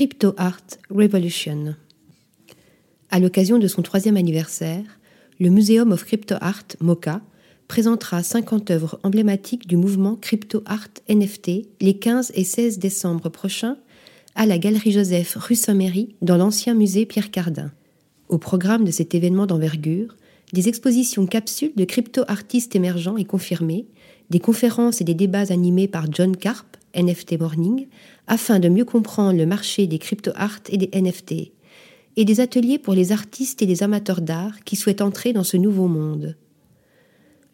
Crypto Art Revolution. À l'occasion de son troisième anniversaire, le Museum of Crypto Art, MOCA, présentera 50 œuvres emblématiques du mouvement Crypto Art NFT les 15 et 16 décembre prochains à la Galerie Joseph rue Saint-Méry dans l'ancien musée Pierre Cardin. Au programme de cet événement d'envergure, des expositions capsules de crypto-artistes émergents et confirmés, des conférences et des débats animés par John Carp, NFT Morning, afin de mieux comprendre le marché des crypto-art et des NFT, et des ateliers pour les artistes et les amateurs d'art qui souhaitent entrer dans ce nouveau monde.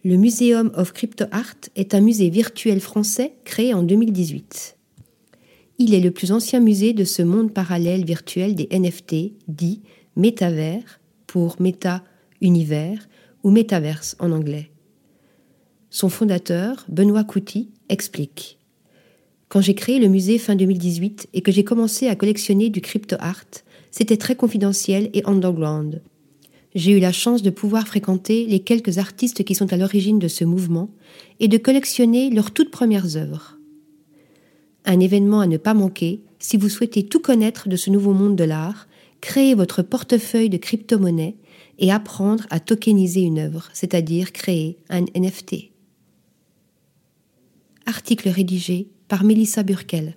Le Museum of Crypto Art est un musée virtuel français créé en 2018. Il est le plus ancien musée de ce monde parallèle virtuel des NFT, dit métavers pour méta univers ou métaverse en anglais. Son fondateur, Benoît Couty, explique Quand j'ai créé le musée fin 2018 et que j'ai commencé à collectionner du crypto art, c'était très confidentiel et underground. J'ai eu la chance de pouvoir fréquenter les quelques artistes qui sont à l'origine de ce mouvement et de collectionner leurs toutes premières œuvres. Un événement à ne pas manquer si vous souhaitez tout connaître de ce nouveau monde de l'art, créez votre portefeuille de crypto-monnaies et apprendre à tokeniser une œuvre, c'est-à-dire créer un NFT. Article rédigé par Melissa Burkel.